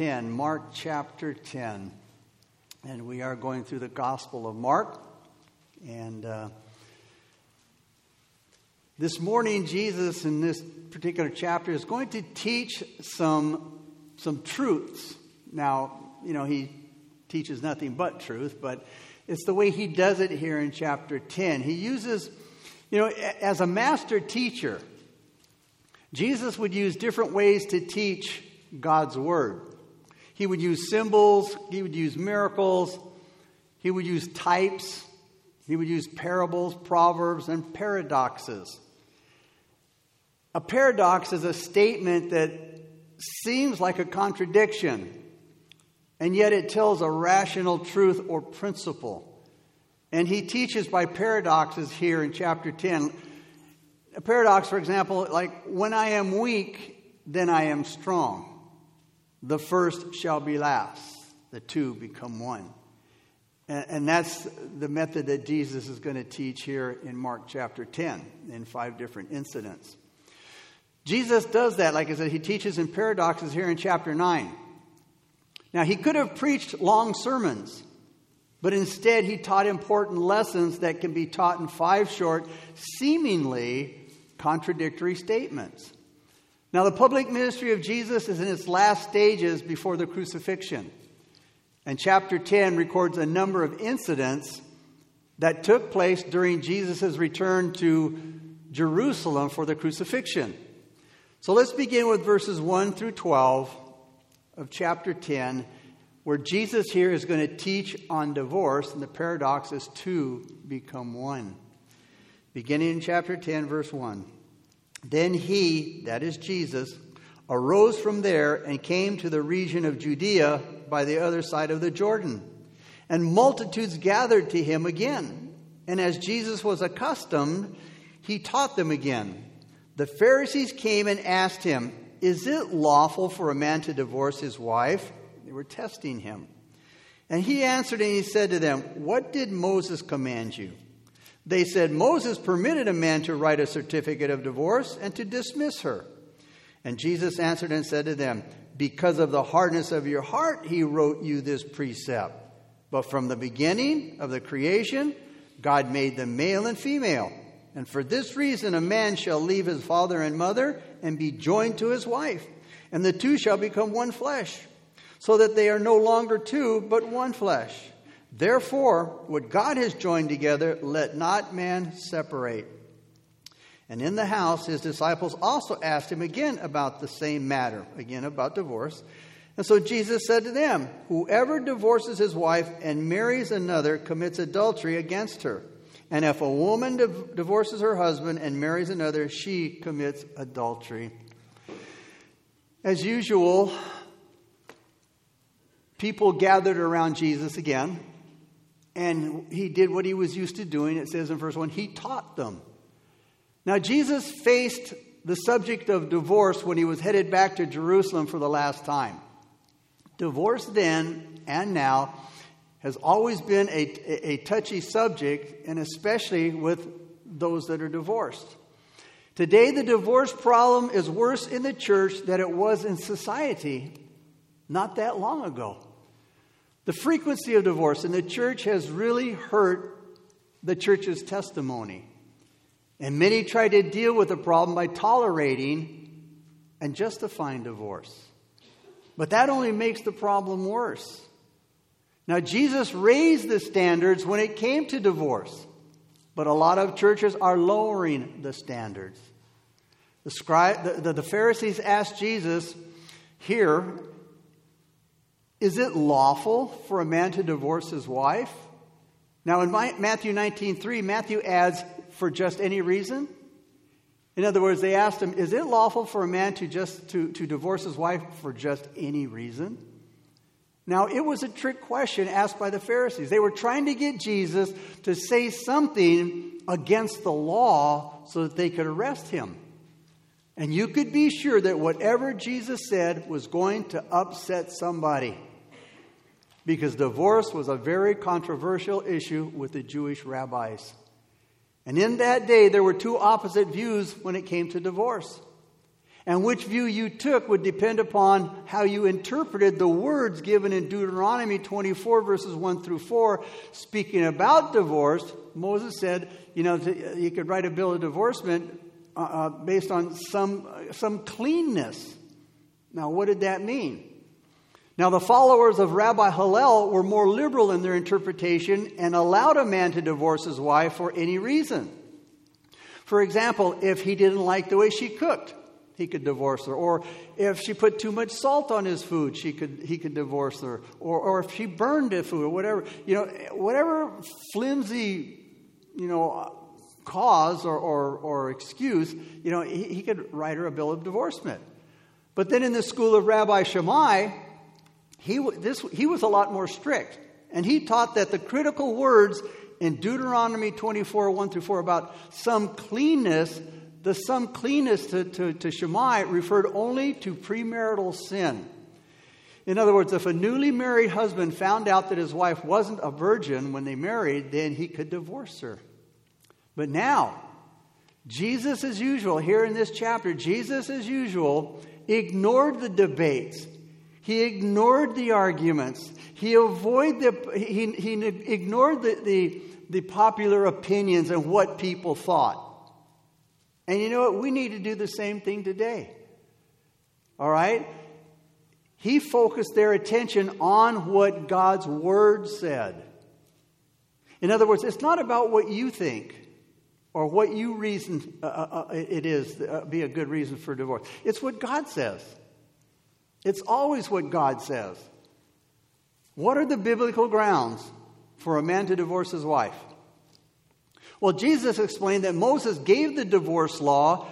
10, Mark chapter 10. And we are going through the Gospel of Mark. And uh, this morning, Jesus, in this particular chapter, is going to teach some, some truths. Now, you know, he teaches nothing but truth, but it's the way he does it here in chapter 10. He uses, you know, as a master teacher, Jesus would use different ways to teach God's Word. He would use symbols, he would use miracles, he would use types, he would use parables, proverbs, and paradoxes. A paradox is a statement that seems like a contradiction, and yet it tells a rational truth or principle. And he teaches by paradoxes here in chapter 10. A paradox, for example, like, when I am weak, then I am strong. The first shall be last, the two become one. And, and that's the method that Jesus is going to teach here in Mark chapter 10 in five different incidents. Jesus does that, like I said, he teaches in paradoxes here in chapter 9. Now, he could have preached long sermons, but instead he taught important lessons that can be taught in five short, seemingly contradictory statements. Now, the public ministry of Jesus is in its last stages before the crucifixion. And chapter 10 records a number of incidents that took place during Jesus' return to Jerusalem for the crucifixion. So let's begin with verses 1 through 12 of chapter 10, where Jesus here is going to teach on divorce, and the paradox is two become one. Beginning in chapter 10, verse 1. Then he, that is Jesus, arose from there and came to the region of Judea by the other side of the Jordan. And multitudes gathered to him again. And as Jesus was accustomed, he taught them again. The Pharisees came and asked him, Is it lawful for a man to divorce his wife? They were testing him. And he answered and he said to them, What did Moses command you? They said, Moses permitted a man to write a certificate of divorce and to dismiss her. And Jesus answered and said to them, Because of the hardness of your heart, he wrote you this precept. But from the beginning of the creation, God made them male and female. And for this reason, a man shall leave his father and mother and be joined to his wife, and the two shall become one flesh, so that they are no longer two, but one flesh. Therefore, what God has joined together, let not man separate. And in the house, his disciples also asked him again about the same matter, again about divorce. And so Jesus said to them, Whoever divorces his wife and marries another commits adultery against her. And if a woman div- divorces her husband and marries another, she commits adultery. As usual, people gathered around Jesus again and he did what he was used to doing. It says in verse 1 he taught them. Now, Jesus faced the subject of divorce when he was headed back to Jerusalem for the last time. Divorce then and now has always been a, a, touchy subject, and especially with those that are divorced. Today, the divorce problem is worse in the church than it was in society not that long ago. The frequency of divorce in the church has really hurt the church's testimony. And many try to deal with the problem by tolerating and justifying divorce. But that only makes the problem worse. Now, Jesus raised the standards when it came to divorce, but a lot of churches are lowering the standards. The, scribe, the, the, the Pharisees asked Jesus here is it lawful for a man to divorce his wife? Now, in Matthew 19:3, Matthew adds, for just any reason. In other words, they asked him, Is it lawful for a man to just to, to divorce his wife for just any reason? Now, it was a trick question asked by the Pharisees. They were trying to get Jesus to say something against the law so that they could arrest him. And you could be sure that whatever Jesus said was going to upset somebody because divorce was a very controversial issue with the Jewish rabbis. And in that day, there were two opposite views when it came to divorce. And which view you took would depend upon how you interpreted the words given in Deuteronomy 24, verses 1 through 4, speaking about divorce. Moses said, you know, you could write a bill of divorcement uh, uh, based on some, some cleanness. Now, what did that mean? Now, the followers of Rabbi Hillel were more liberal in their interpretation and allowed a man to divorce his wife for any reason. For example, if he didn't like the way she cooked, he could divorce her. Or if she put too much salt on his food, she could, he could divorce her. Or, or if she burned the food or whatever, you know, whatever flimsy, you know, cause or, or, or excuse, you know, he, he could write her a bill of divorcement. But then in the school of Rabbi Shammai, he, this, he was a lot more strict. And he taught that the critical words in Deuteronomy 24, 1 through 4, about some cleanness the some cleanness to, to, to Shammai referred only to premarital sin. In other words, if a newly married husband found out that his wife wasn't a virgin when they married, then he could divorce her. But now, Jesus, as usual, here in this chapter, Jesus, as usual, ignored the debates. He ignored the arguments. He avoided the, he, he ignored the, the, the popular opinions and what people thought. And you know what? We need to do the same thing today. All right? He focused their attention on what God's Word said. In other words, it's not about what you think or what you reason uh, uh, uh it is uh, be a good reason for divorce. It's what God says. It's always what God says. What are the biblical grounds for a man to divorce his wife? Well, Jesus explained that Moses gave the divorce law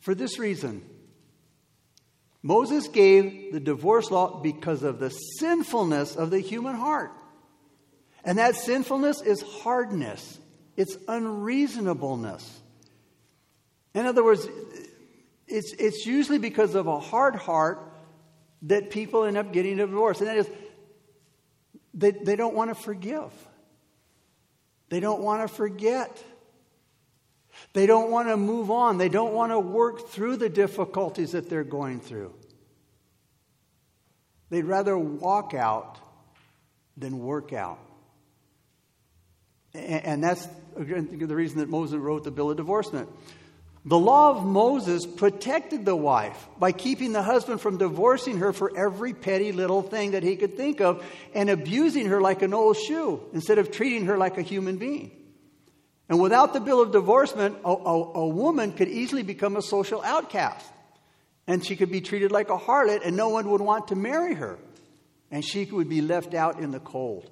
for this reason. Moses gave the divorce law because of the sinfulness of the human heart. And that sinfulness is hardness, it's unreasonableness. In other words, it's, it's usually because of a hard heart that people end up getting a divorce. And that is, they, they don't want to forgive. They don't want to forget. They don't want to move on. They don't want to work through the difficulties that they're going through. They'd rather walk out than work out. And that's the reason that Moses wrote the Bill of Divorcement. The law of Moses protected the wife by keeping the husband from divorcing her for every petty little thing that he could think of and abusing her like an old shoe instead of treating her like a human being. And without the bill of divorcement, a, a, a woman could easily become a social outcast. And she could be treated like a harlot, and no one would want to marry her. And she would be left out in the cold.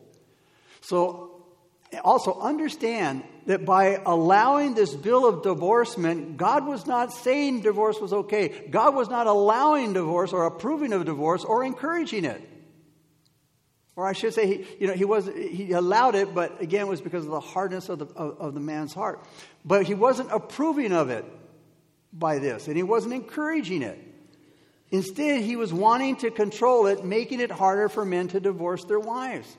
So also understand that by allowing this bill of divorcement, God was not saying divorce was okay. God was not allowing divorce or approving of divorce or encouraging it. Or I should say, he, you know, he, was, he allowed it, but again, it was because of the hardness of the, of, of the man's heart. But he wasn't approving of it by this, and he wasn't encouraging it. Instead, he was wanting to control it, making it harder for men to divorce their wives.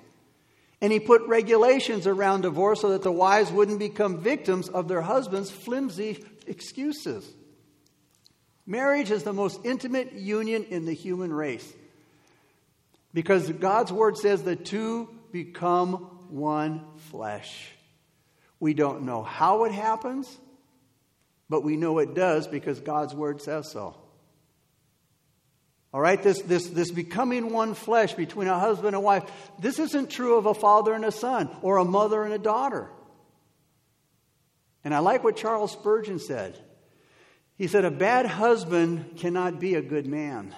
And he put regulations around divorce so that the wives wouldn't become victims of their husbands' flimsy excuses. Marriage is the most intimate union in the human race because God's word says the two become one flesh. We don't know how it happens, but we know it does because God's word says so. All right, this, this, this becoming one flesh between a husband and wife, this isn't true of a father and a son or a mother and a daughter. And I like what Charles Spurgeon said. He said, A bad husband cannot be a good man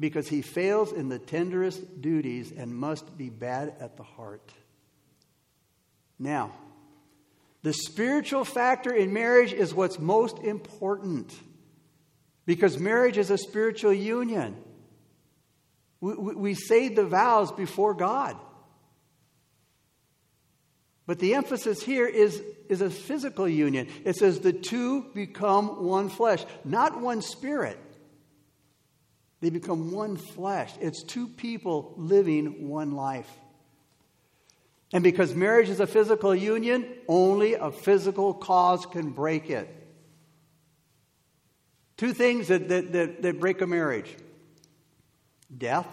because he fails in the tenderest duties and must be bad at the heart. Now, the spiritual factor in marriage is what's most important. Because marriage is a spiritual union. We, we, we say the vows before God. But the emphasis here is, is a physical union. It says the two become one flesh, not one spirit. They become one flesh. It's two people living one life. And because marriage is a physical union, only a physical cause can break it. Two things that, that, that, that break a marriage death,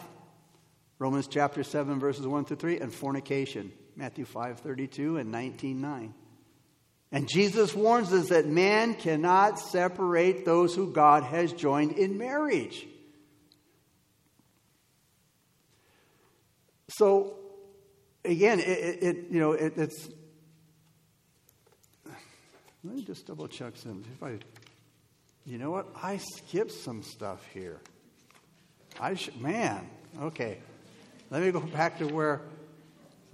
Romans chapter 7, verses 1 through 3, and fornication, Matthew 5, 32 and 19, 9. And Jesus warns us that man cannot separate those who God has joined in marriage. So, again, it, it you know, it, it's. Let me just double check some. If I, you know what? I skipped some stuff here. I should, man. Okay, let me go back to where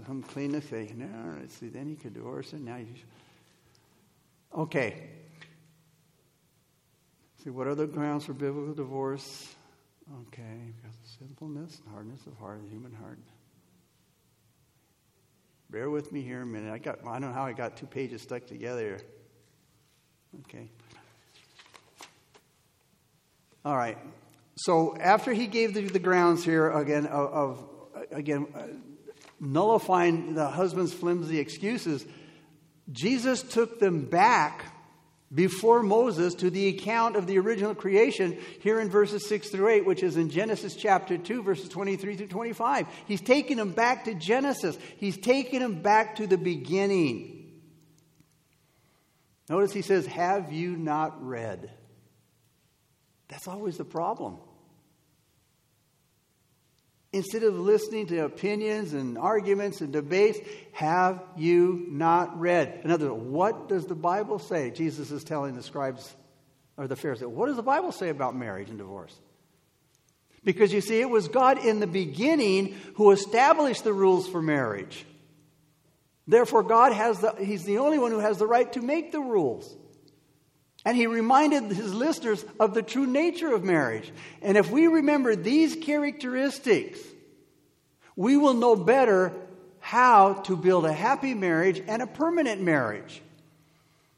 some clean this thing. No, let's see. Then you could divorce it. Now you. Okay. See, what are the grounds for biblical divorce? Okay, because of sinfulness and hardness of heart, the human heart. Bear with me here a minute. I got I don't know how I got two pages stuck together. Okay. All right. So after he gave the, the grounds here again of, of again uh, nullifying the husband's flimsy excuses, Jesus took them back before Moses to the account of the original creation here in verses 6 through 8, which is in Genesis chapter 2, verses 23 through 25. He's taking them back to Genesis, he's taking them back to the beginning. Notice he says, Have you not read? That's always the problem. Instead of listening to opinions and arguments and debates, have you not read? In other words, what does the Bible say? Jesus is telling the scribes or the Pharisees, what does the Bible say about marriage and divorce? Because you see, it was God in the beginning who established the rules for marriage. Therefore, God has the, He's the only one who has the right to make the rules. And he reminded his listeners of the true nature of marriage. And if we remember these characteristics, we will know better how to build a happy marriage and a permanent marriage.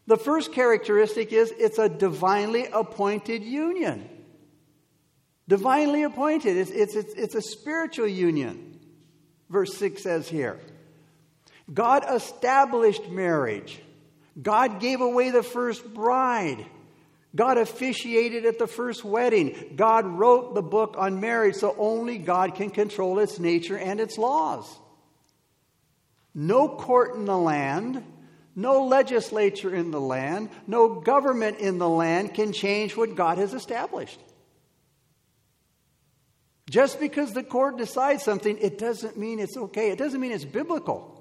The first characteristic is it's a divinely appointed union. Divinely appointed. It's, it's, it's, it's a spiritual union. Verse 6 says here God established marriage. God gave away the first bride. God officiated at the first wedding. God wrote the book on marriage, so only God can control its nature and its laws. No court in the land, no legislature in the land, no government in the land can change what God has established. Just because the court decides something, it doesn't mean it's okay. It doesn't mean it's biblical.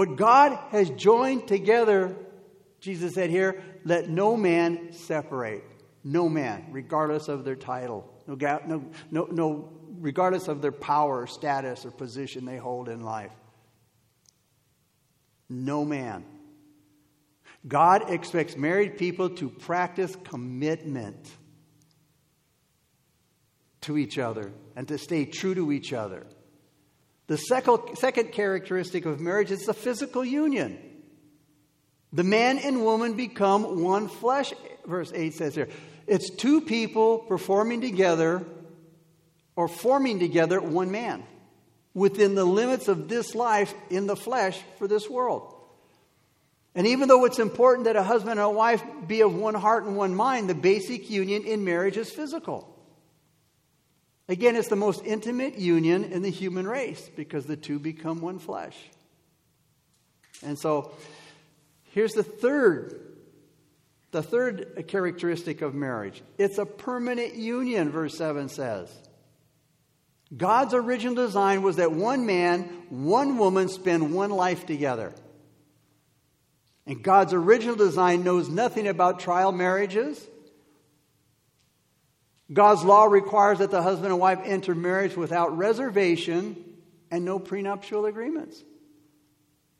What God has joined together, Jesus said here, let no man separate. No man, regardless of their title, no, no, no, no, regardless of their power, status, or position they hold in life. No man. God expects married people to practice commitment to each other and to stay true to each other. The second, characteristic of marriage is the physical union. The man and woman become one flesh, verse 8 says here. It's two people performing together or forming together one man within the limits of this life in the flesh for this world. And even though it's important that a husband and a wife be of one heart and one mind, the basic union in marriage is physical. Again, it's the most intimate union in the human race because the two become one flesh. And so here's the third the third characteristic of marriage. It's a permanent union, verse 7 says. God's original design was that one man, one woman spend one life together. And God's original design knows nothing about trial marriages God's law requires that the husband and wife enter marriage without reservation and no prenuptial agreements.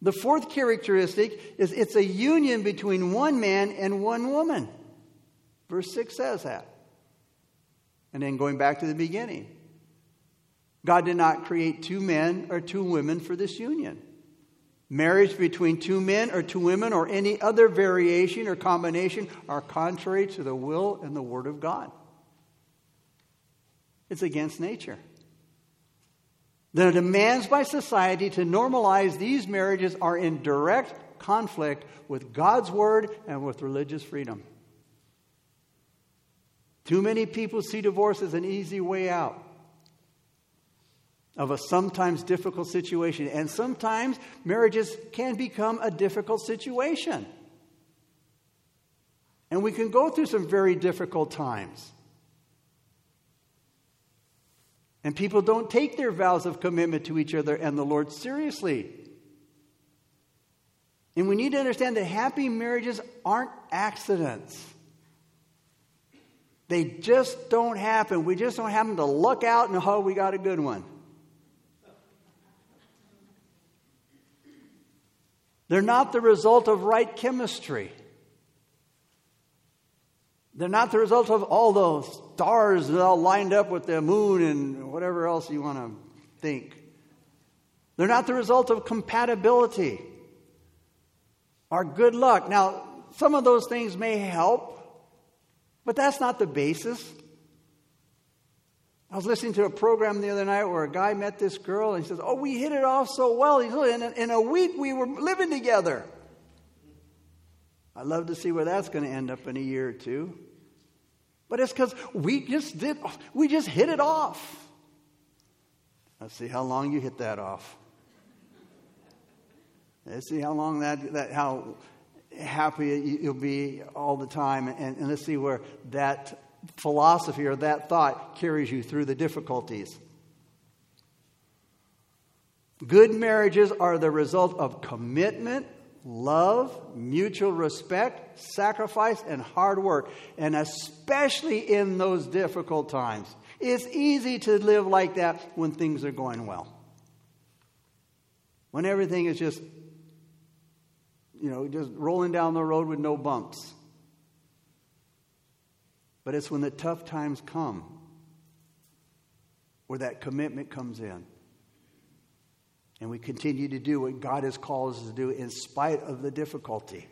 The fourth characteristic is it's a union between one man and one woman. Verse 6 says that. And then going back to the beginning, God did not create two men or two women for this union. Marriage between two men or two women or any other variation or combination are contrary to the will and the word of God. It's against nature. The demands by society to normalize these marriages are in direct conflict with God's word and with religious freedom. Too many people see divorce as an easy way out of a sometimes difficult situation. And sometimes marriages can become a difficult situation. And we can go through some very difficult times. And people don't take their vows of commitment to each other and the Lord seriously. And we need to understand that happy marriages aren't accidents. They just don't happen. We just don't happen to look out and, oh, we got a good one. They're not the result of right chemistry. They're not the result of all those stars that all lined up with the moon and whatever else you want to think. They're not the result of compatibility or good luck. Now, some of those things may help, but that's not the basis. I was listening to a program the other night where a guy met this girl and he says, Oh, we hit it off so well. In, in a week we were living together. I'd love to see where that's going to end up in a year or two. But it's because we just did, we just hit it off. Let's see how long you hit that off. Let's see how long that, that how happy you'll be all the time. And, and let's see where that philosophy or that thought carries you through the difficulties. Good marriages are the result of commitment love, mutual respect, sacrifice, and hard work, and especially in those difficult times. It's easy to live like that when things are going well. When everything is just, you know, just rolling down the road with no bumps. But it's when the tough times come where that commitment comes in. And we continue to do what God has called us to do in spite of the difficulty.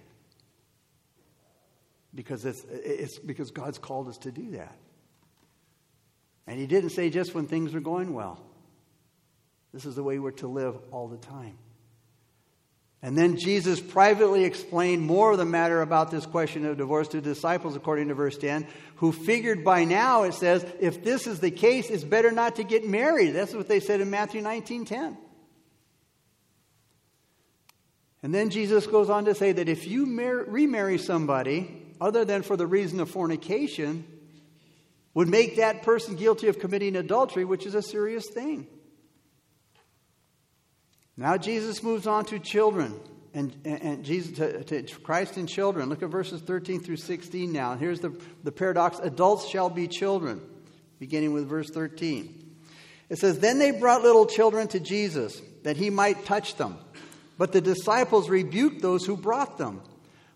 Because it's, it's because God's called us to do that. And He didn't say just when things are going well. This is the way we're to live all the time. And then Jesus privately explained more of the matter about this question of divorce to the disciples, according to verse 10, who figured by now, it says, if this is the case, it's better not to get married. That's what they said in Matthew 19 10. And then Jesus goes on to say that if you mar- remarry somebody other than for the reason of fornication, would make that person guilty of committing adultery, which is a serious thing. Now Jesus moves on to children and, and, Jesus to, to, Christ and children. Look at verses 13 through 16 now. Here's the, the paradox adults shall be children, beginning with verse 13. It says, Then they brought little children to Jesus that he might touch them. But the disciples rebuked those who brought them.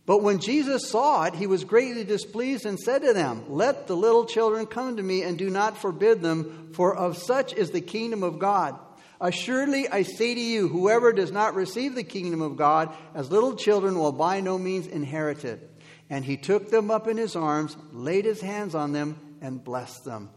But when Jesus saw it, he was greatly displeased and said to them, Let the little children come to me and do not forbid them, for of such is the kingdom of God. Assuredly, I say to you, whoever does not receive the kingdom of God as little children will by no means inherit it. And he took them up in his arms, laid his hands on them, and blessed them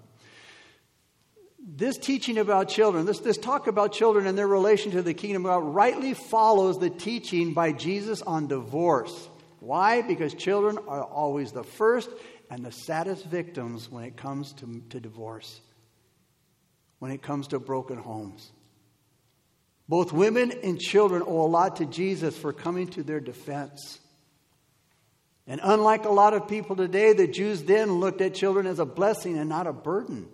this teaching about children, this, this talk about children and their relation to the kingdom of God, rightly follows the teaching by Jesus on divorce. Why? Because children are always the first and the saddest victims when it comes to, to divorce, when it comes to broken homes. Both women and children owe a lot to Jesus for coming to their defense. And unlike a lot of people today, the Jews then looked at children as a blessing and not a burden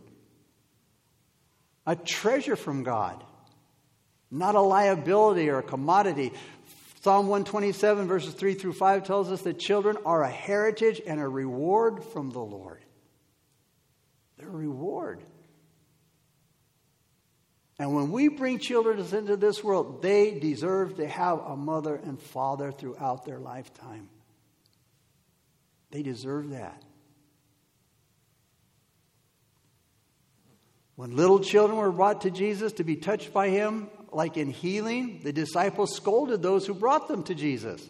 a treasure from God, not a liability or a commodity. Psalm 127, verses 3 through 5 tells us that children are a heritage and a reward from the Lord. They're a reward. And when we bring children into this world, they deserve to have a mother and father throughout their lifetime. They deserve that. When little children were brought to Jesus to be touched by him, like in healing, the disciples scolded those who brought them to Jesus.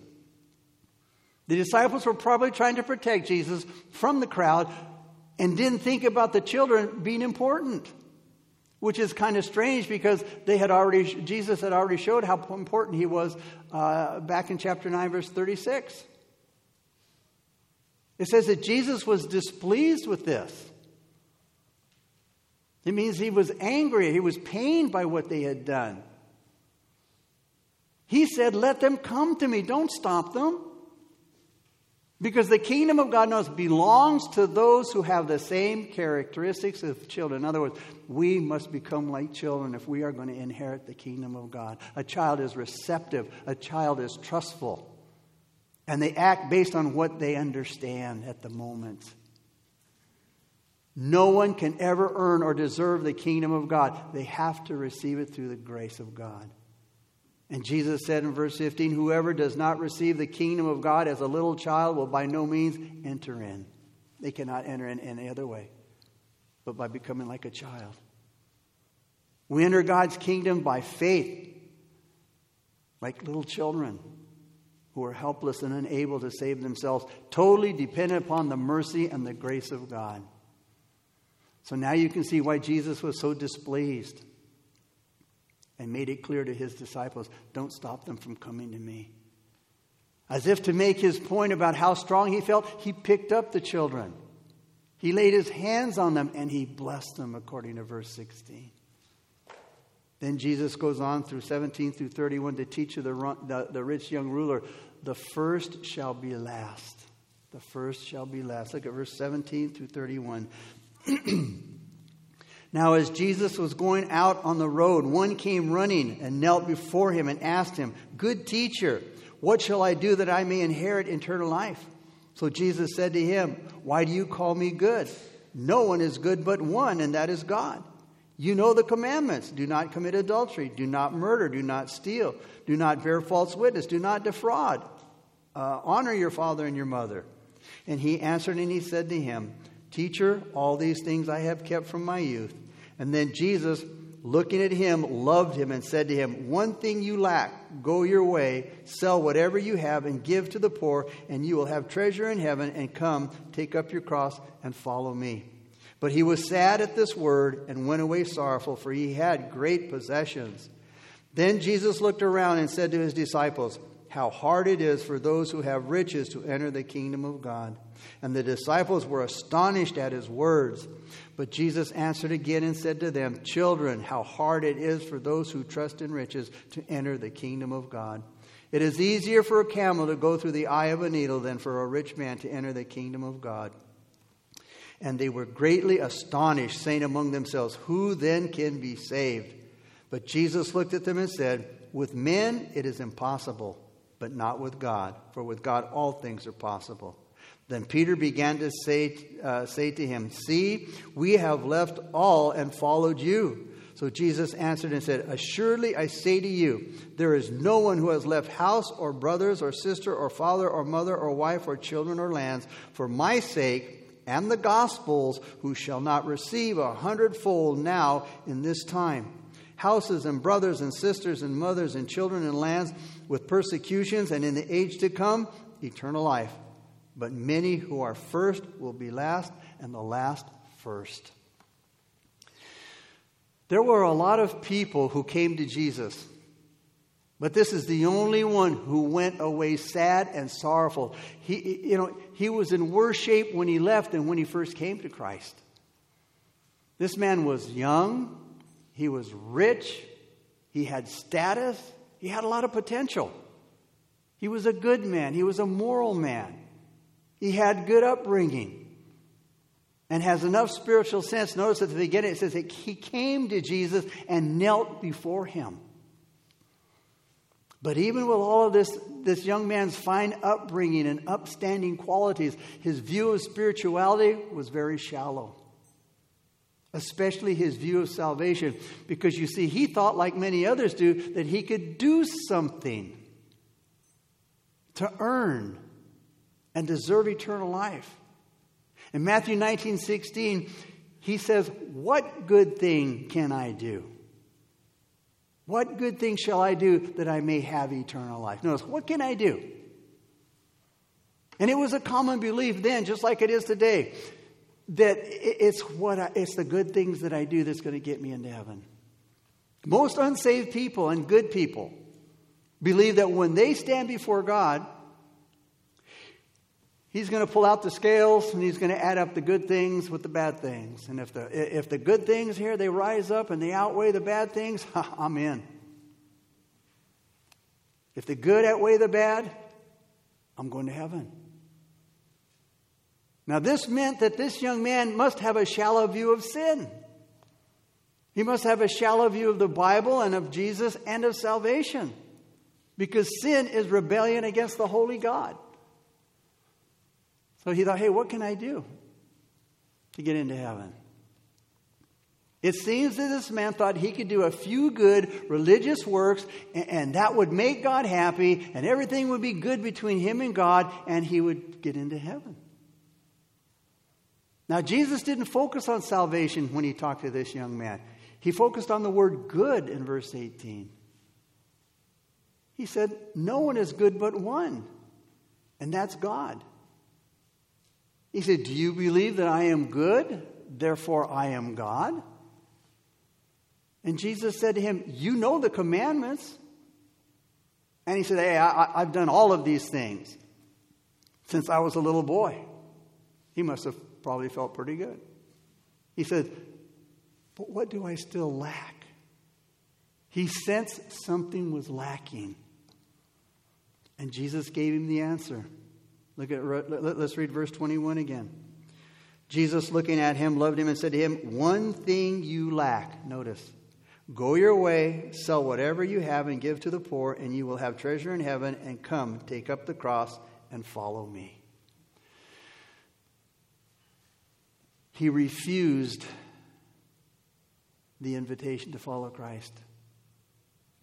The disciples were probably trying to protect Jesus from the crowd and didn't think about the children being important. which is kind of strange because they had already, Jesus had already showed how important he was uh, back in chapter 9, verse 36. It says that Jesus was displeased with this. It means he was angry, he was pained by what they had done. He said, Let them come to me, don't stop them. Because the kingdom of God knows belongs to those who have the same characteristics of children. In other words, we must become like children if we are going to inherit the kingdom of God. A child is receptive, a child is trustful, and they act based on what they understand at the moment. No one can ever earn or deserve the kingdom of God. They have to receive it through the grace of God. And Jesus said in verse 15, Whoever does not receive the kingdom of God as a little child will by no means enter in. They cannot enter in any other way but by becoming like a child. We enter God's kingdom by faith, like little children who are helpless and unable to save themselves, totally dependent upon the mercy and the grace of God. So now you can see why Jesus was so displeased and made it clear to his disciples don't stop them from coming to me. As if to make his point about how strong he felt, he picked up the children. He laid his hands on them and he blessed them, according to verse 16. Then Jesus goes on through 17 through 31 to teach the, the, the rich young ruler the first shall be last. The first shall be last. Look at verse 17 through 31. Now, as Jesus was going out on the road, one came running and knelt before him and asked him, Good teacher, what shall I do that I may inherit eternal life? So Jesus said to him, Why do you call me good? No one is good but one, and that is God. You know the commandments do not commit adultery, do not murder, do not steal, do not bear false witness, do not defraud, uh, honor your father and your mother. And he answered and he said to him, Teacher, all these things I have kept from my youth. And then Jesus, looking at him, loved him and said to him, One thing you lack, go your way, sell whatever you have, and give to the poor, and you will have treasure in heaven, and come, take up your cross, and follow me. But he was sad at this word and went away sorrowful, for he had great possessions. Then Jesus looked around and said to his disciples, How hard it is for those who have riches to enter the kingdom of God. And the disciples were astonished at his words. But Jesus answered again and said to them, Children, how hard it is for those who trust in riches to enter the kingdom of God. It is easier for a camel to go through the eye of a needle than for a rich man to enter the kingdom of God. And they were greatly astonished, saying among themselves, Who then can be saved? But Jesus looked at them and said, With men it is impossible, but not with God, for with God all things are possible. Then Peter began to say, uh, say to him, See, we have left all and followed you. So Jesus answered and said, Assuredly I say to you, there is no one who has left house or brothers or sister or father or mother or wife or children or lands for my sake and the gospel's who shall not receive a hundredfold now in this time. Houses and brothers and sisters and mothers and children and lands with persecutions and in the age to come, eternal life. But many who are first will be last, and the last first. There were a lot of people who came to Jesus, but this is the only one who went away sad and sorrowful. He, you know, he was in worse shape when he left than when he first came to Christ. This man was young, he was rich, he had status, he had a lot of potential. He was a good man, he was a moral man. He had good upbringing and has enough spiritual sense. Notice at the beginning it says that he came to Jesus and knelt before him. But even with all of this, this young man's fine upbringing and upstanding qualities, his view of spirituality was very shallow. Especially his view of salvation. Because you see, he thought, like many others do, that he could do something to earn and deserve eternal life. In Matthew 19 16, he says, What good thing can I do? What good thing shall I do that I may have eternal life? Notice, what can I do? And it was a common belief then, just like it is today, that it's what I, it's the good things that I do that's going to get me into heaven. Most unsaved people and good people believe that when they stand before God, He's going to pull out the scales and he's going to add up the good things with the bad things. And if the, if the good things here, they rise up and they outweigh the bad things, I'm in. If the good outweigh the bad, I'm going to heaven. Now, this meant that this young man must have a shallow view of sin. He must have a shallow view of the Bible and of Jesus and of salvation. Because sin is rebellion against the holy God. So he thought, hey, what can I do to get into heaven? It seems that this man thought he could do a few good religious works and, and, that would make God happy and everything would be good between him and God and he would get into heaven. Now, Jesus didn't focus on salvation when he talked to this young man, he focused on the word good in verse 18. He said, No one is good but one, and that's God. He said, Do you believe that I am good? Therefore, I am God? And Jesus said to him, You know the commandments. And he said, Hey, I, have done all of these things since I was a little boy. He must have probably felt pretty good. He said, But what do I still lack? He sensed something was lacking. And Jesus gave him the answer. Look at let's read verse 21 again. Jesus looking at him loved him and said to him, "One thing you lack." Notice. Go your way, sell whatever you have and give to the poor, and you will have treasure in heaven, and come, take up the cross and follow me. He refused the invitation to follow Christ.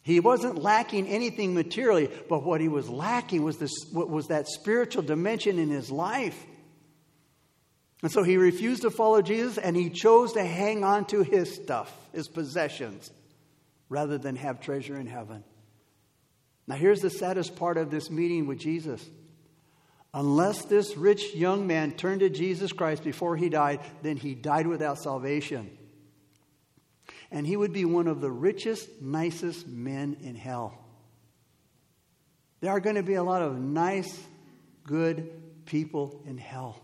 He wasn't lacking anything materially, but what he was lacking was, this, was that spiritual dimension in his life. And so he refused to follow Jesus and he chose to hang on to his stuff, his possessions, rather than have treasure in heaven. Now, here's the saddest part of this meeting with Jesus. Unless this rich young man turned to Jesus Christ before he died, then he died without salvation and he would be one of the richest, nicest men in hell. There are going to be a lot of nice, good people in hell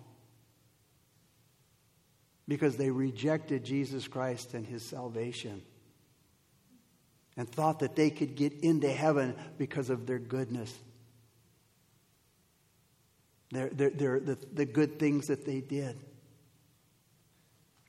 because they rejected Jesus Christ and his salvation and thought that they could get into heaven because of their goodness. Their, the, the good things that they did.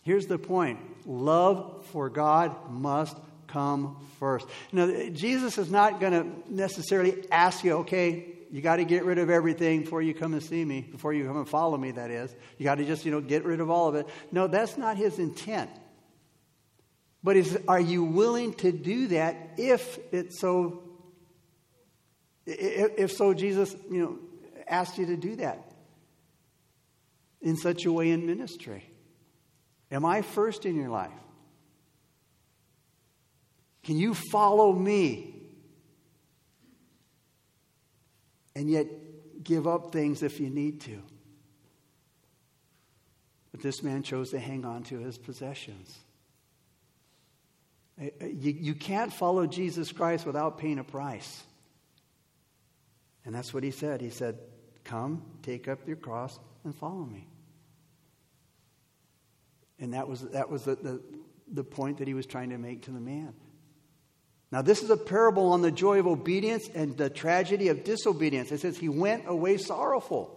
Here's the point love for God must come first. Now, Jesus is not going to necessarily ask you, okay, you got to get rid of everything before you come and see me, before you come and follow me, that is. You got to just, you know, get rid of all of it. No, that's not his intent. But is, are you willing to do that if it's so, if, if so, Jesus, you know, asked you to do that in such a way in ministry? Am I first in your life? Can you follow me? And yet give up things if you need to. But this man chose to hang on to his possessions. Eh, eh, you, you can't follow Jesus Christ without paying a price. And that's what he said. He said, Come, take up your cross, and follow me. And that was, that was the, the, the point that he was trying to make to the man. Now, this is a parable on the joy of obedience and the tragedy of disobedience. It says he went away sorrowful.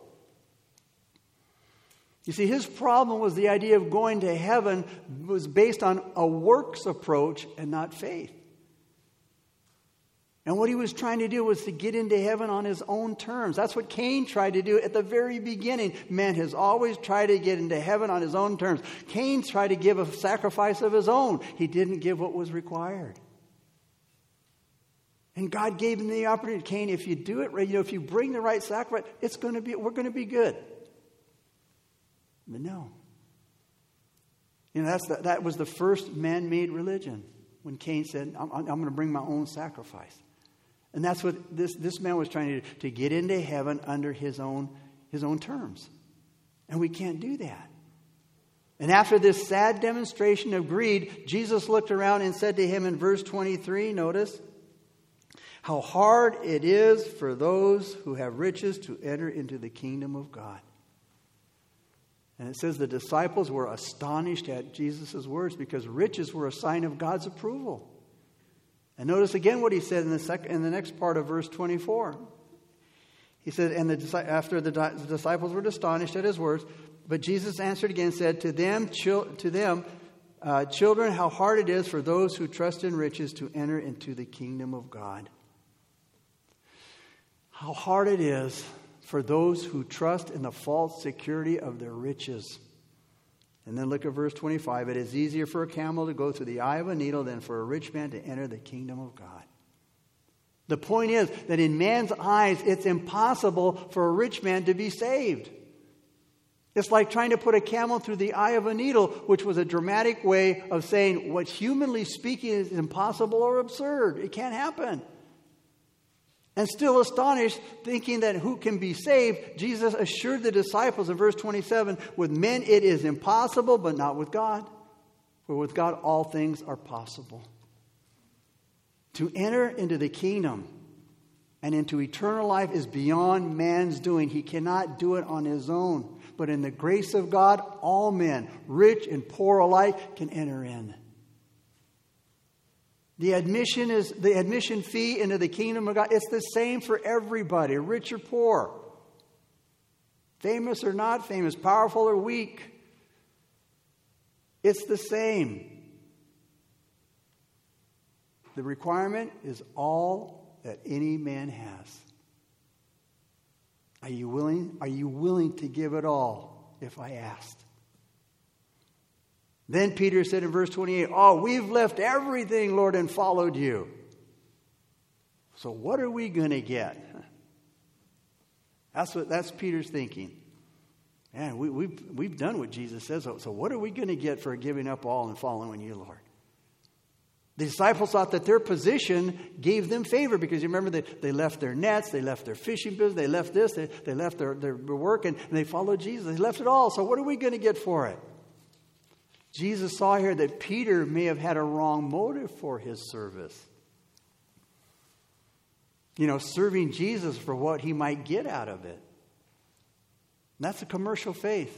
You see, his problem was the idea of going to heaven was based on a works approach and not faith. And what he was trying to do was to get into heaven on his own terms. That's what Cain tried to do at the very beginning. Man has always tried to get into heaven on his own terms. Cain tried to give a sacrifice of his own, he didn't give what was required. And God gave him the opportunity. Cain, if you do it right, you know, if you bring the right sacrifice, it's going to be, we're going to be good. But no. You know, that's the, that was the first man made religion when Cain said, I'm, I'm going to bring my own sacrifice. And that's what this, this man was trying to do, to get into heaven under his own, his own terms. And we can't do that. And after this sad demonstration of greed, Jesus looked around and said to him in verse 23, notice, how hard it is for those who have riches to enter into the kingdom of God. And it says the disciples were astonished at Jesus' words because riches were a sign of God's approval. And notice again what he said in the, sec- in the next part of verse 24. He said, And the, after the, the disciples were astonished at his words, but Jesus answered again and said, To them, chil- to them uh, children, how hard it is for those who trust in riches to enter into the kingdom of God. How hard it is for those who trust in the false security of their riches. And then look at verse 25. It is easier for a camel to go through the eye of a needle than for a rich man to enter the kingdom of God. The point is that in man's eyes, it's impossible for a rich man to be saved. It's like trying to put a camel through the eye of a needle, which was a dramatic way of saying what, humanly speaking, is impossible or absurd. It can't happen. And still astonished, thinking that who can be saved, Jesus assured the disciples in verse 27 with men it is impossible, but not with God. For with God all things are possible. To enter into the kingdom and into eternal life is beyond man's doing. He cannot do it on his own but in the grace of God, all men, rich and poor alike, can enter in. The admission is the admission fee into the kingdom of God. It's the same for everybody, rich or poor, famous or not famous, powerful or weak. It's the same. The requirement is all that any man has. Are you willing? Are you willing to give it all if I asked? Then Peter said in verse 28, Oh, we've left everything, Lord, and followed you. So what are we going to get? That's what that's Peter's thinking. Man, we, we've, we've done what Jesus says. So, what are we going to get for giving up all and following you, Lord? The disciples thought that their position gave them favor because you remember they, they left their nets, they left their fishing business, they left this, they, they left their, their work, and, and they followed Jesus. They left it all. So, what are we going to get for it? Jesus saw here that Peter may have had a wrong motive for his service. You know, serving Jesus for what he might get out of it. And that's a commercial faith.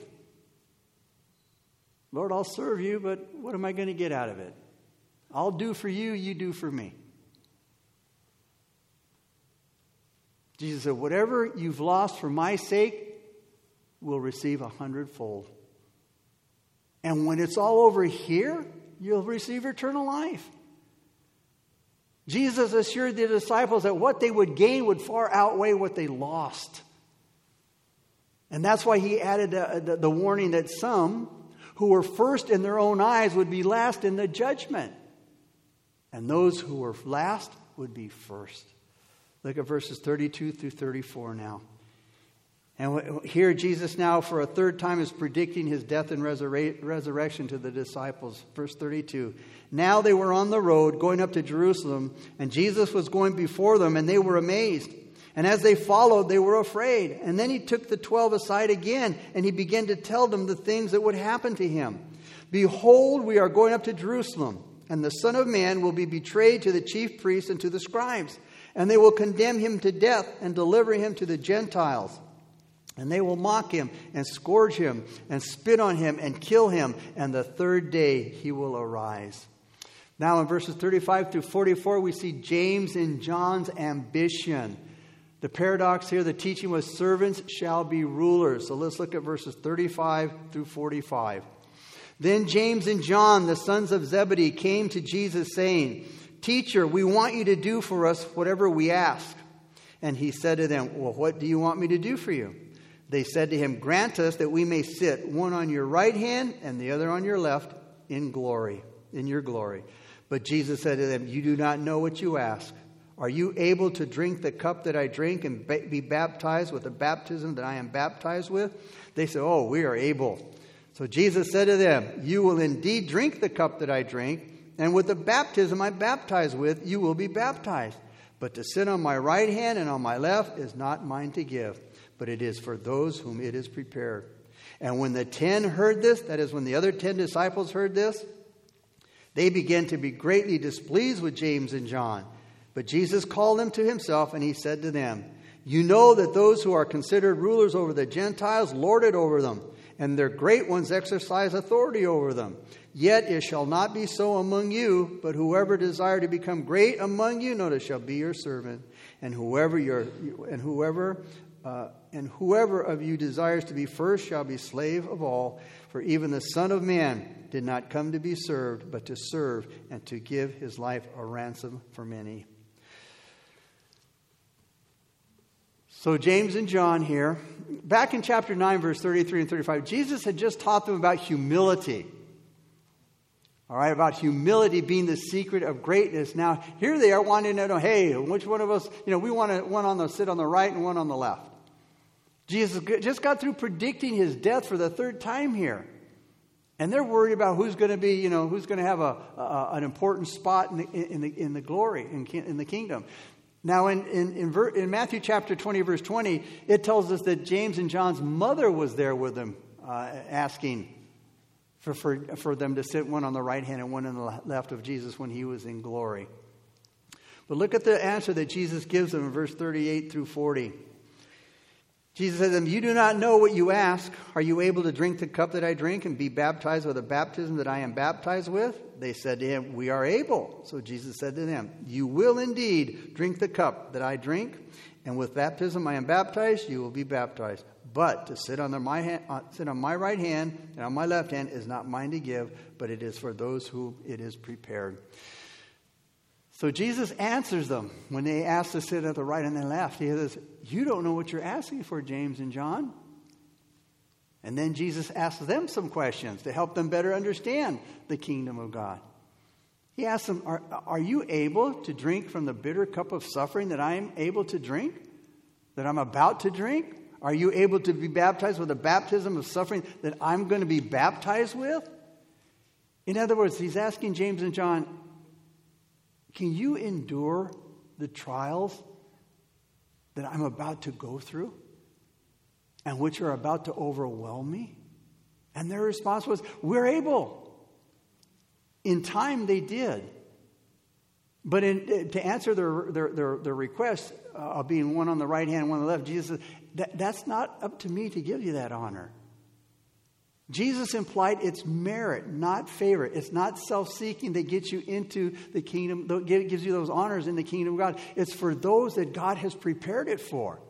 Lord, I'll serve you, but what am I going to get out of it? I'll do for you, you do for me. Jesus said, Whatever you've lost for my sake will receive a hundredfold. And when it's all over here, you'll receive eternal life. Jesus assured the disciples that what they would gain would far outweigh what they lost. And that's why he added the, the, the warning that some who were first in their own eyes would be last in the judgment and those who were last would be first. Look at verses 32 through 34 now. And here, Jesus now, for a third time, is predicting his death and resurrection to the disciples. Verse 32. Now they were on the road going up to Jerusalem, and Jesus was going before them, and they were amazed. And as they followed, they were afraid. And then he took the twelve aside again, and he began to tell them the things that would happen to him. Behold, we are going up to Jerusalem and the Son of Man will be betrayed to the chief priests and to the scribes, and they will condemn him to death and deliver him to the Gentiles. And they will mock him and scourge him and spit on him and kill him, and the third day he will arise. Now, in verses 35 through 44, we see James and John's ambition. The paradox here, the teaching was servants shall be rulers. So let's look at verses 35 through 45. Then James and John, the sons of Zebedee, came to Jesus saying, Teacher, we want you to do for us whatever we ask. And he said to them, Well, what do you want me to do for you? They said to him, Grant us that we may sit one on your right hand and the other on your left in glory, in your glory. But Jesus said to them, You do not know what you ask. Are you able to drink the cup that I drink and be baptized with the baptism that I am baptized with? They said, Oh, we are able. So Jesus said to them, You will indeed drink the cup that I drink, and with the baptism I baptize with, you will be baptized. But to sit on my right hand and on my left is not mine to give, but it is for those whom it is prepared. And when the ten heard this, that is, when the other ten disciples heard this, they began to be greatly displeased with James and John. But Jesus called them to himself, and he said to them, You know that those who are considered rulers over the Gentiles lord it over them, and their great ones exercise authority over them. Yet it shall not be so among you, but whoever desire to become great among you, notice, shall be your servant. And whoever your and whoever uh, and whoever of you desires to be first shall be slave of all. For even the Son of Man did not come to be served, but to serve and to give his life a ransom for many. So, James and John here, back in chapter 9, verse 33 and 35, Jesus had just taught them about humility. All right, about humility being the secret of greatness. Now, here they are wanting to know, hey, which one of us, you know, we want to, one on the sit on the right and one on the left. Jesus just got through predicting his death for the third time here. And they're worried about who's going to be, you know, who's going to have a, a, an important spot in the, in the, in the glory, in, in the kingdom. Now, in, in, in, Ver, in, Matthew chapter 20, verse 20, it tells us that James and John's mother was there with them, uh, asking for, for, for them to sit one on the right hand and one on the left of Jesus when he was in glory. But look at the answer that Jesus gives them in verse 38 through 40. Jesus said to them, You do not know what you ask. Are you able to drink the cup that I drink and be baptized with the baptism that I am baptized with? They said to him, We are able. So Jesus said to them, You will indeed drink the cup that I drink, and with baptism I am baptized, you will be baptized. But to sit on, my, hand, uh, sit on my right hand and on my left hand is not mine to give, but it is for those who it is prepared. So Jesus answers them when they ask to sit at the right and the left. He says, You don't know what you're asking for, James and John. And then Jesus asks them some questions to help them better understand the kingdom of God. He asks them, Are, are you able to drink from the bitter cup of suffering that I am able to drink? That I'm about to drink? Are you able to be baptized with a baptism of suffering that I'm going to be baptized with? In other words, he's asking James and John, can you endure the trials that I'm about to go through and which are about to overwhelm me? And their response was, We're able. In time, they did. But in, to answer their, their, their, their request uh, of being one on the right hand, one on the left, Jesus said, that, That's not up to me to give you that honor. Jesus implied it's merit, not favor. It's not self seeking that gets you into the kingdom, that gives you those honors in the kingdom of God. It's for those that God has prepared it for.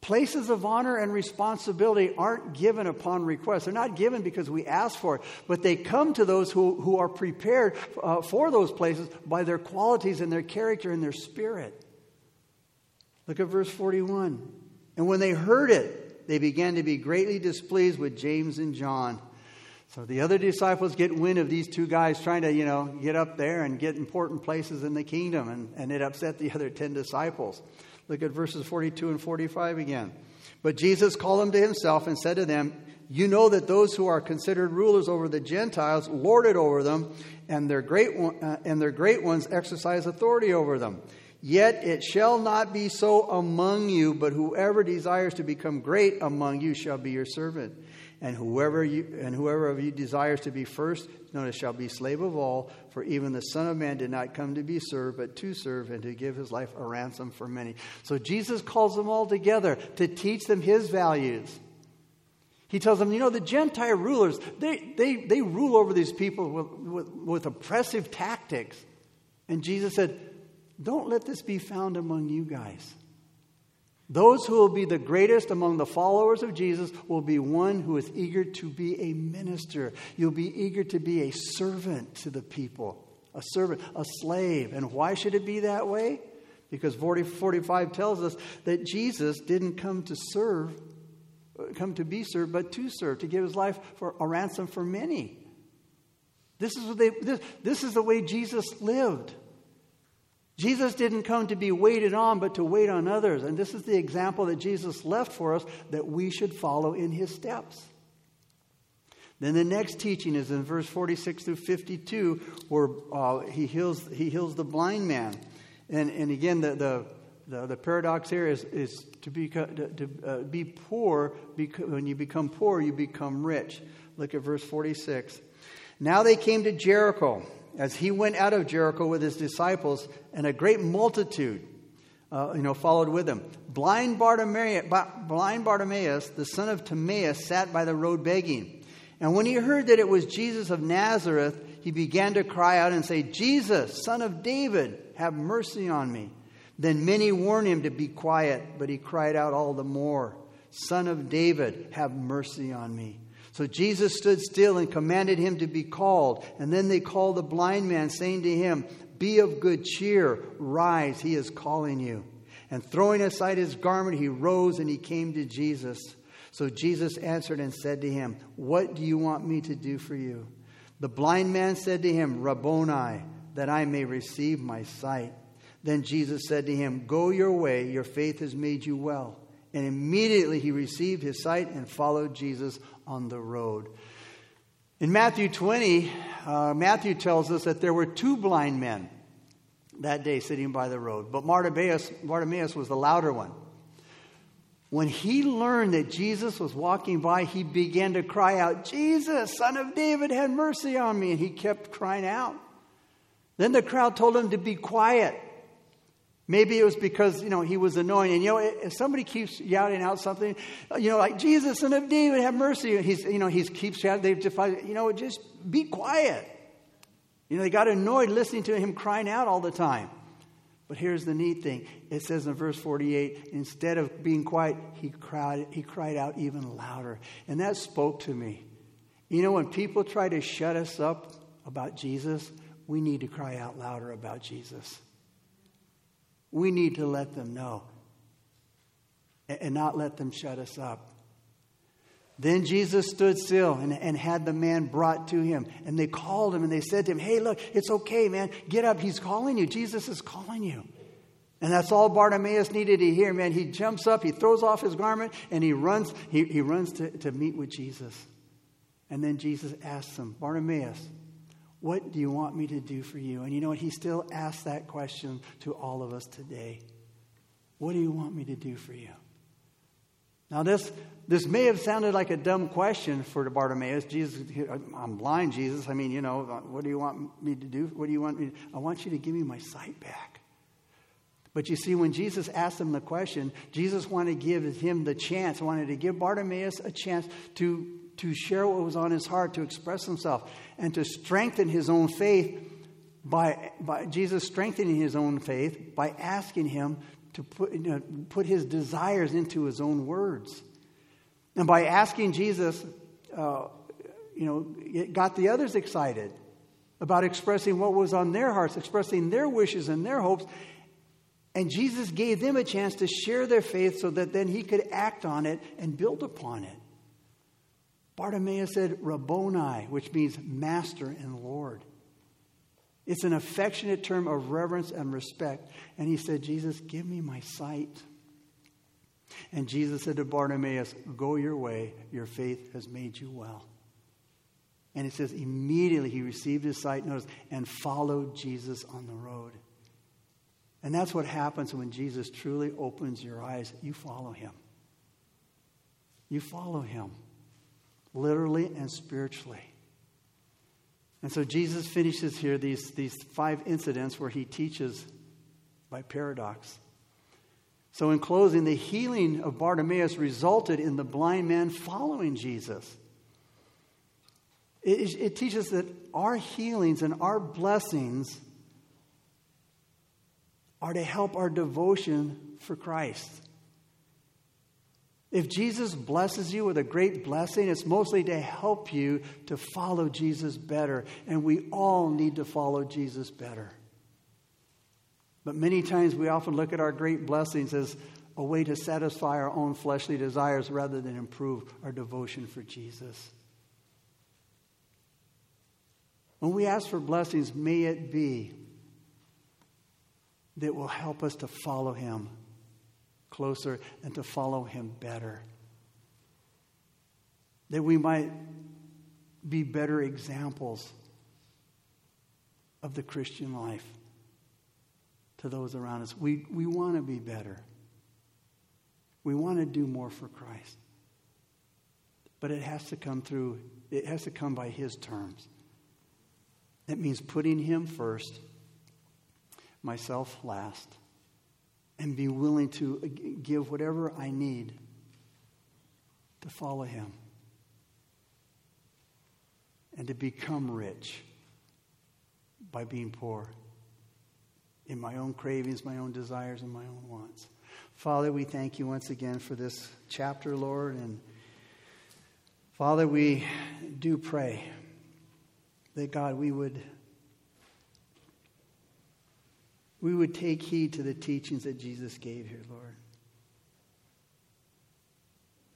Places of honor and responsibility aren't given upon request. They're not given because we ask for it, but they come to those who, who are prepared uh, for those places by their qualities and their character and their spirit. Look at verse 41. And when they heard it, they began to be greatly displeased with James and John. So the other disciples get wind of these two guys trying to, you know, get up there and get important places in the kingdom, and, and it upset the other 10 disciples. Look at verses 42 and 45 again. But Jesus called them to himself and said to them, You know that those who are considered rulers over the Gentiles lord it over them, and their great, one, uh, and their great ones exercise authority over them. Yet it shall not be so among you, but whoever desires to become great among you shall be your servant. And whoever, you, and whoever of you desires to be first, notice, shall be slave of all. For even the Son of Man did not come to be served, but to serve and to give his life a ransom for many. So Jesus calls them all together to teach them his values. He tells them, you know, the Gentile rulers, they, they, they rule over these people with, with, with oppressive tactics. And Jesus said, don't let this be found among you guys. Those who will be the greatest among the followers of Jesus will be one who is eager to be a minister. You'll be eager to be a servant to the people, a servant, a slave. And why should it be that way? Because 40, 45 tells us that Jesus didn't come to serve, come to be served, but to serve, to give his life for a ransom for many. This is, what they, this, this is the way Jesus lived. Jesus didn't come to be waited on, but to wait on others. And this is the example that Jesus left for us that we should follow in his steps. Then the next teaching is in verse 46 through 52, where uh, he, heals, he heals the blind man. And, and again, the, the, the, the paradox here is, is to, be, to, to uh, be poor, when you become poor, you become rich. Look at verse 46. Now they came to Jericho as he went out of Jericho with his disciples, and a great multitude uh, you know, followed with him. Blind Bartimaeus, blind Bartimaeus, the son of Timaeus, sat by the road begging. And when he heard that it was Jesus of Nazareth, he began to cry out and say, Jesus, son of David, have mercy on me. Then many warned him to be quiet, but he cried out all the more, Son of David, have mercy on me. So Jesus stood still and commanded him to be called. And then they called the blind man, saying to him, Be of good cheer, rise, he is calling you. And throwing aside his garment, he rose and he came to Jesus. So Jesus answered and said to him, What do you want me to do for you? The blind man said to him, Rabboni, that I may receive my sight. Then Jesus said to him, Go your way, your faith has made you well. And immediately he received his sight and followed Jesus on the road. In Matthew 20, uh, Matthew tells us that there were two blind men that day sitting by the road, but Bartimaeus, Bartimaeus was the louder one. When he learned that Jesus was walking by, he began to cry out, Jesus, son of David, have mercy on me. And he kept crying out. Then the crowd told him to be quiet. Maybe it was because, you know, he was annoying. And, you know, if somebody keeps yelling out something, you know, like, Jesus, son of David, have mercy. He's, you know, he keeps shouting. They just, you know, just be quiet. You know, they got annoyed listening to him crying out all the time. But here's the neat thing. It says in verse 48, instead of being quiet, he cried, he cried out even louder. And that spoke to me. You know, when people try to shut us up about Jesus, we need to cry out louder about Jesus. We need to let them know and not let them shut us up. Then Jesus stood still and, and had the man brought to him. And they called him and they said to him, Hey, look, it's okay, man. Get up. He's calling you. Jesus is calling you. And that's all Bartimaeus needed to hear, man. He jumps up, he throws off his garment, and he runs, he, he runs to, to meet with Jesus. And then Jesus asks him, Bartimaeus, what do you want me to do for you? And you know what? He still asks that question to all of us today. What do you want me to do for you? Now, this, this may have sounded like a dumb question for Bartimaeus. Jesus, I'm blind, Jesus. I mean, you know, what do you want me to do? What do you want me to, I want you to give me my sight back. But you see, when Jesus asked him the question, Jesus wanted to give him the chance, wanted to give Bartimaeus a chance to to share what was on his heart, to express himself, and to strengthen his own faith by, by Jesus strengthening his own faith by asking him to put, you know, put his desires into his own words. And by asking Jesus, uh, you know, it got the others excited about expressing what was on their hearts, expressing their wishes and their hopes. And Jesus gave them a chance to share their faith so that then he could act on it and build upon it. Bartimaeus said, Rabboni, which means master and Lord. It's an affectionate term of reverence and respect. And he said, Jesus, give me my sight. And Jesus said to Bartimaeus, Go your way, your faith has made you well. And it says, immediately he received his sight, notice, and followed Jesus on the road. And that's what happens when Jesus truly opens your eyes. You follow him. You follow him literally and spiritually. And so Jesus finishes here these, these five incidents where he teaches by paradox. So, in closing, the healing of Bartimaeus resulted in the blind man following Jesus. It, it teaches that our healings and our blessings are to help our devotion for Christ. If Jesus blesses you with a great blessing, it's mostly to help you to follow Jesus better. And we all need to follow Jesus better. But many times we often look at our great blessings as a way to satisfy our own fleshly desires rather than improve our devotion for Jesus. When we ask for blessings, may it be that will help us to follow Him closer and to follow him better. That we might be better examples of the Christian life. To those around us. We, we want to be better. We want to do more for Christ. But it has to come through, it has to come by His terms. That means putting Him first, myself last, and be willing to give whatever I need to follow Him and to become rich by being poor in my own cravings, my own desires, and my own wants. Father, we thank you once again for this chapter, Lord. And Father, we do pray that God, we would. We would take heed to the teachings that Jesus gave here, Lord,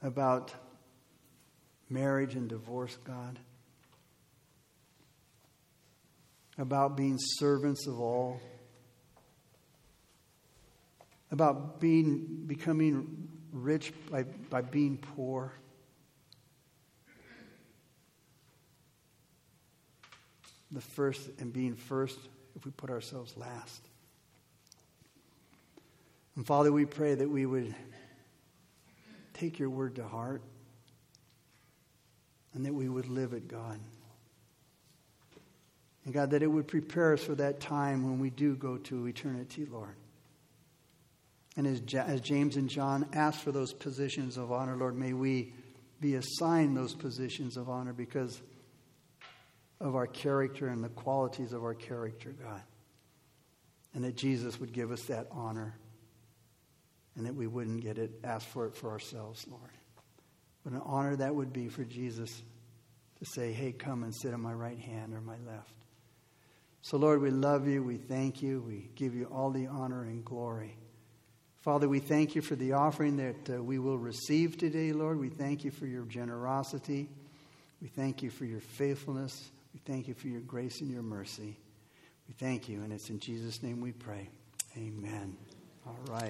about marriage and divorce, God, about being servants of all about being, becoming rich by, by being poor. The first and being first if we put ourselves last. And Father, we pray that we would take your word to heart and that we would live it, God. And God, that it would prepare us for that time when we do go to eternity, Lord. And as, as James and John ask for those positions of honor, Lord, may we be assigned those positions of honor because of our character and the qualities of our character, God. And that Jesus would give us that honor and that we wouldn't get it, ask for it for ourselves, Lord. What an honor that would be for Jesus to say, hey, come and sit on my right hand or my left. So, Lord, we love you. We thank you. We give you all the honor and glory. Father, we thank you for the offering that uh, we will receive today, Lord. We thank you for your generosity. We thank you for your faithfulness. We thank you for your grace and your mercy. We thank you, and it's in Jesus' name we pray. Amen. All right.